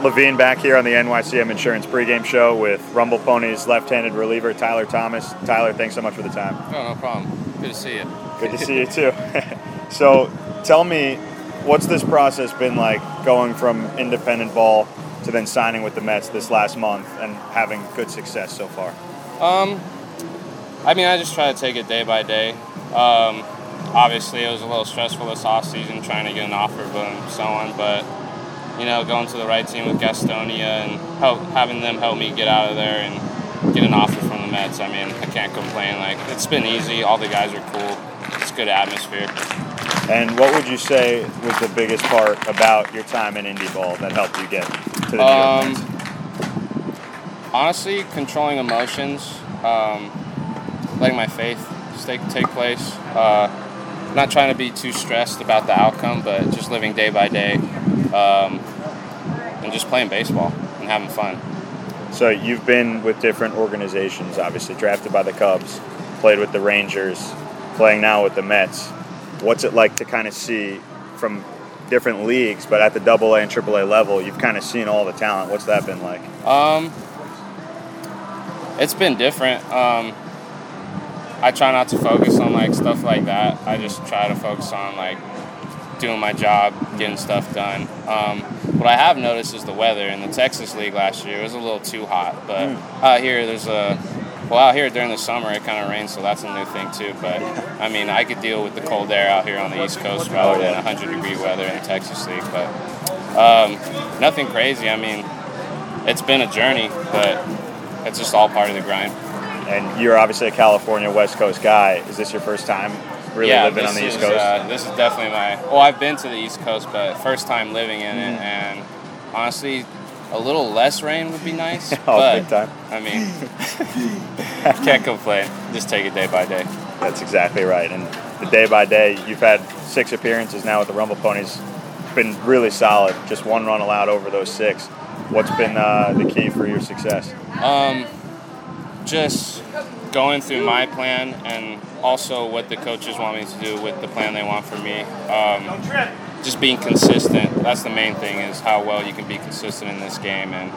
Matt Levine back here on the NYCM Insurance pregame show with Rumble Ponies left-handed reliever Tyler Thomas. Tyler, thanks so much for the time. Oh, no problem. Good to see you. Good to see you too. so, tell me, what's this process been like going from independent ball to then signing with the Mets this last month and having good success so far? Um, I mean, I just try to take it day by day. Um, obviously, it was a little stressful this off season trying to get an offer, and so on. But you know, going to the right team with Gastonia and help, having them help me get out of there and get an offer from the Mets. I mean, I can't complain. Like it's been easy. All the guys are cool. It's good atmosphere. And what would you say was the biggest part about your time in indie ball that helped you get to the um, Mets? Honestly, controlling emotions, um, letting my faith take take place. Uh, not trying to be too stressed about the outcome, but just living day by day um, and just playing baseball and having fun. So you've been with different organizations, obviously drafted by the Cubs, played with the Rangers, playing now with the Mets. What's it like to kind of see from different leagues, but at the Double A AA and Triple A level, you've kind of seen all the talent. What's that been like? Um, it's been different. Um, I try not to focus on like stuff like that. I just try to focus on like doing my job, getting stuff done. Um, what I have noticed is the weather. In the Texas League last year, it was a little too hot, but mm. out here there's a well, out here during the summer it kind of rains, so that's a new thing too. But I mean, I could deal with the cold air out here on the East Coast rather than 100 degree weather in the Texas League. But um, nothing crazy. I mean, it's been a journey, but it's just all part of the grind. And you're obviously a California West Coast guy. Is this your first time really yeah, living on the is, East Coast? Uh, this is definitely my. Well, I've been to the East Coast, but first time living in it, and honestly, a little less rain would be nice. oh, but, big time. I mean, can't complain. Just take it day by day. That's exactly right. And the day by day, you've had six appearances now with the Rumble Ponies. Been really solid. Just one run allowed over those six. What's been uh, the key for your success? Um, just going through my plan and also what the coaches want me to do with the plan they want for me. Um, just being consistent. That's the main thing is how well you can be consistent in this game and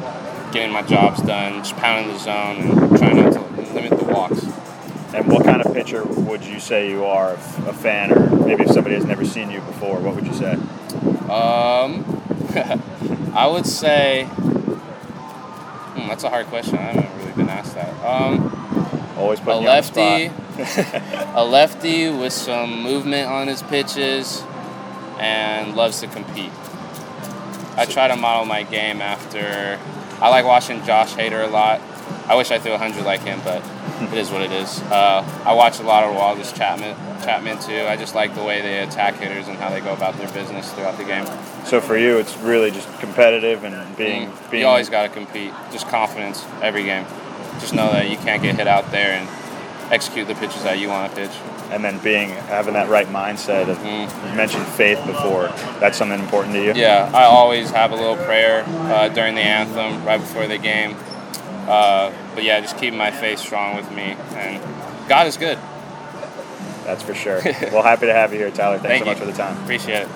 getting my jobs done, just pounding the zone and trying not to limit the walks. And what kind of pitcher would you say you are, a fan, or maybe if somebody has never seen you before, what would you say? Um, I would say, hmm, that's a hard question. Been asked that. Um, Always put a lefty, a lefty with some movement on his pitches, and loves to compete. I try to model my game after. I like watching Josh Hader a lot. I wish I threw 100 like him, but it is what it is. Uh, I watch a lot of Aroldis Chapman, Chapman too. I just like the way they attack hitters and how they go about their business throughout the game. So for you, it's really just competitive and being. Mm. being you always got to compete. Just confidence every game just know that you can't get hit out there and execute the pitches that you want to pitch. And then being having that right mindset of mm. you mentioned faith before. That's something important to you. Yeah, I always have a little prayer uh, during the anthem right before the game. Uh, but yeah, just keeping my faith strong with me, and God is good. That's for sure. well, happy to have you here, Tyler. Thanks Thank so you. much for the time. Appreciate it.